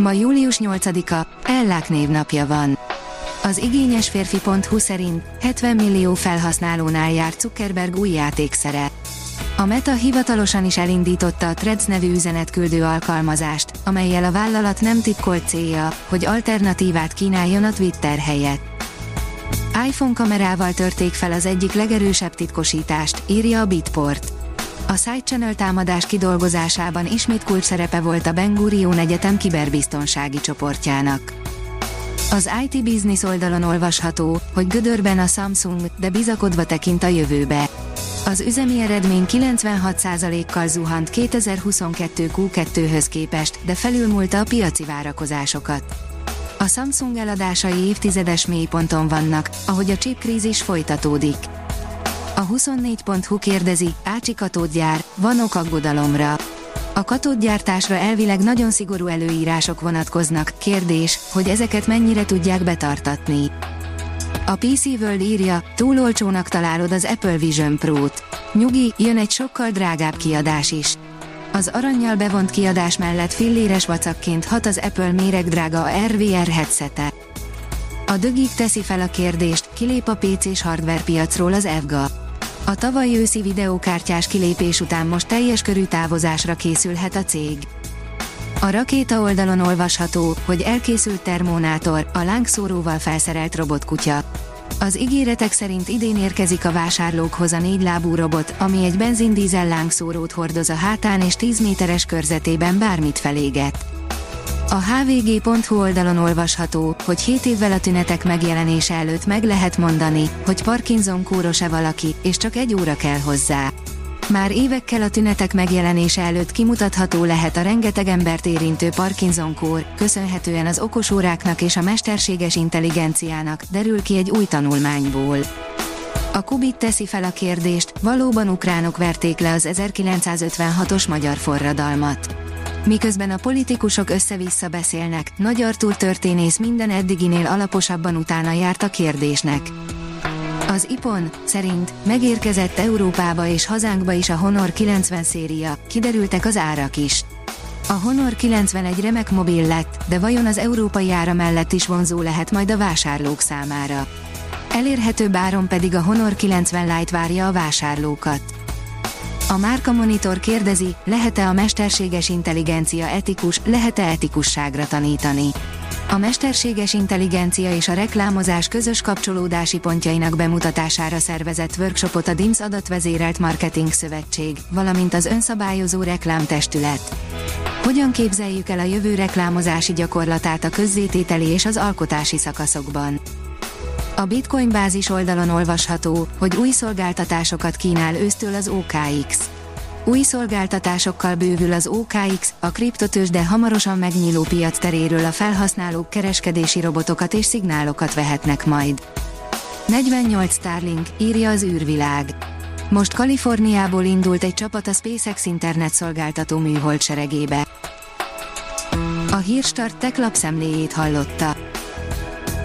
Ma július 8-a, Ellák névnapja van. Az igényes férfi.hu szerint 70 millió felhasználónál jár Zuckerberg új játékszere. A Meta hivatalosan is elindította a Threads nevű üzenetküldő alkalmazást, amelyel a vállalat nem titkolt célja, hogy alternatívát kínáljon a Twitter helyett. iPhone kamerával törték fel az egyik legerősebb titkosítást, írja a Bitport. A Sidechannel támadás kidolgozásában ismét kulcs szerepe volt a Ben Gurion Egyetem kiberbiztonsági csoportjának. Az IT Business oldalon olvasható, hogy gödörben a Samsung, de bizakodva tekint a jövőbe. Az üzemi eredmény 96%-kal zuhant 2022 Q2-höz képest, de felülmúlta a piaci várakozásokat. A Samsung eladásai évtizedes mélyponton vannak, ahogy a chipkrízis folytatódik. A 24.hu kérdezi, Ácsi katódgyár, van ok aggodalomra. A katódgyártásra elvileg nagyon szigorú előírások vonatkoznak, kérdés, hogy ezeket mennyire tudják betartatni. A PC World írja, túl olcsónak találod az Apple Vision Pro-t. Nyugi, jön egy sokkal drágább kiadás is. Az aranyjal bevont kiadás mellett filléres vacakként hat az Apple méregdrága a RVR headsete. A dögik teszi fel a kérdést, kilép a PC-s hardware piacról az EVGA. A tavaly őszi videókártyás kilépés után most teljes körű távozásra készülhet a cég. A rakéta oldalon olvasható, hogy elkészült termonátor, a lángszóróval felszerelt robotkutya. Az ígéretek szerint idén érkezik a vásárlókhoz a négy lábú robot, ami egy benzindízel lángszórót hordoz a hátán és 10 méteres körzetében bármit feléget. A hvg.hu oldalon olvasható, hogy 7 évvel a tünetek megjelenése előtt meg lehet mondani, hogy Parkinson kóros-e valaki, és csak egy óra kell hozzá. Már évekkel a tünetek megjelenése előtt kimutatható lehet a rengeteg embert érintő Parkinson-kór, köszönhetően az okosóráknak és a mesterséges intelligenciának, derül ki egy új tanulmányból. A Kubit teszi fel a kérdést, valóban ukránok verték le az 1956-os magyar forradalmat. Miközben a politikusok össze-vissza beszélnek, Nagy Artúr történész minden eddiginél alaposabban utána járt a kérdésnek. Az IPON szerint megérkezett Európába és hazánkba is a Honor 90 széria, kiderültek az árak is. A Honor 91 remek mobil lett, de vajon az európai ára mellett is vonzó lehet majd a vásárlók számára. Elérhetőbb áron pedig a Honor 90 Lite várja a vásárlókat. A Márka Monitor kérdezi, lehet-e a mesterséges intelligencia etikus, lehet-e etikusságra tanítani. A mesterséges intelligencia és a reklámozás közös kapcsolódási pontjainak bemutatására szervezett workshopot a DIMS adatvezérelt marketing szövetség, valamint az önszabályozó reklámtestület. Hogyan képzeljük el a jövő reklámozási gyakorlatát a közzétételi és az alkotási szakaszokban? A Bitcoin bázis oldalon olvasható, hogy új szolgáltatásokat kínál ősztől az OKX. Új szolgáltatásokkal bővül az OKX, a kriptotős, hamarosan megnyíló piac teréről a felhasználók kereskedési robotokat és szignálókat vehetnek majd. 48 Starlink, írja az űrvilág. Most Kaliforniából indult egy csapat a SpaceX internet szolgáltató műhold seregébe. A Hírstart tech lapszemléjét hallotta.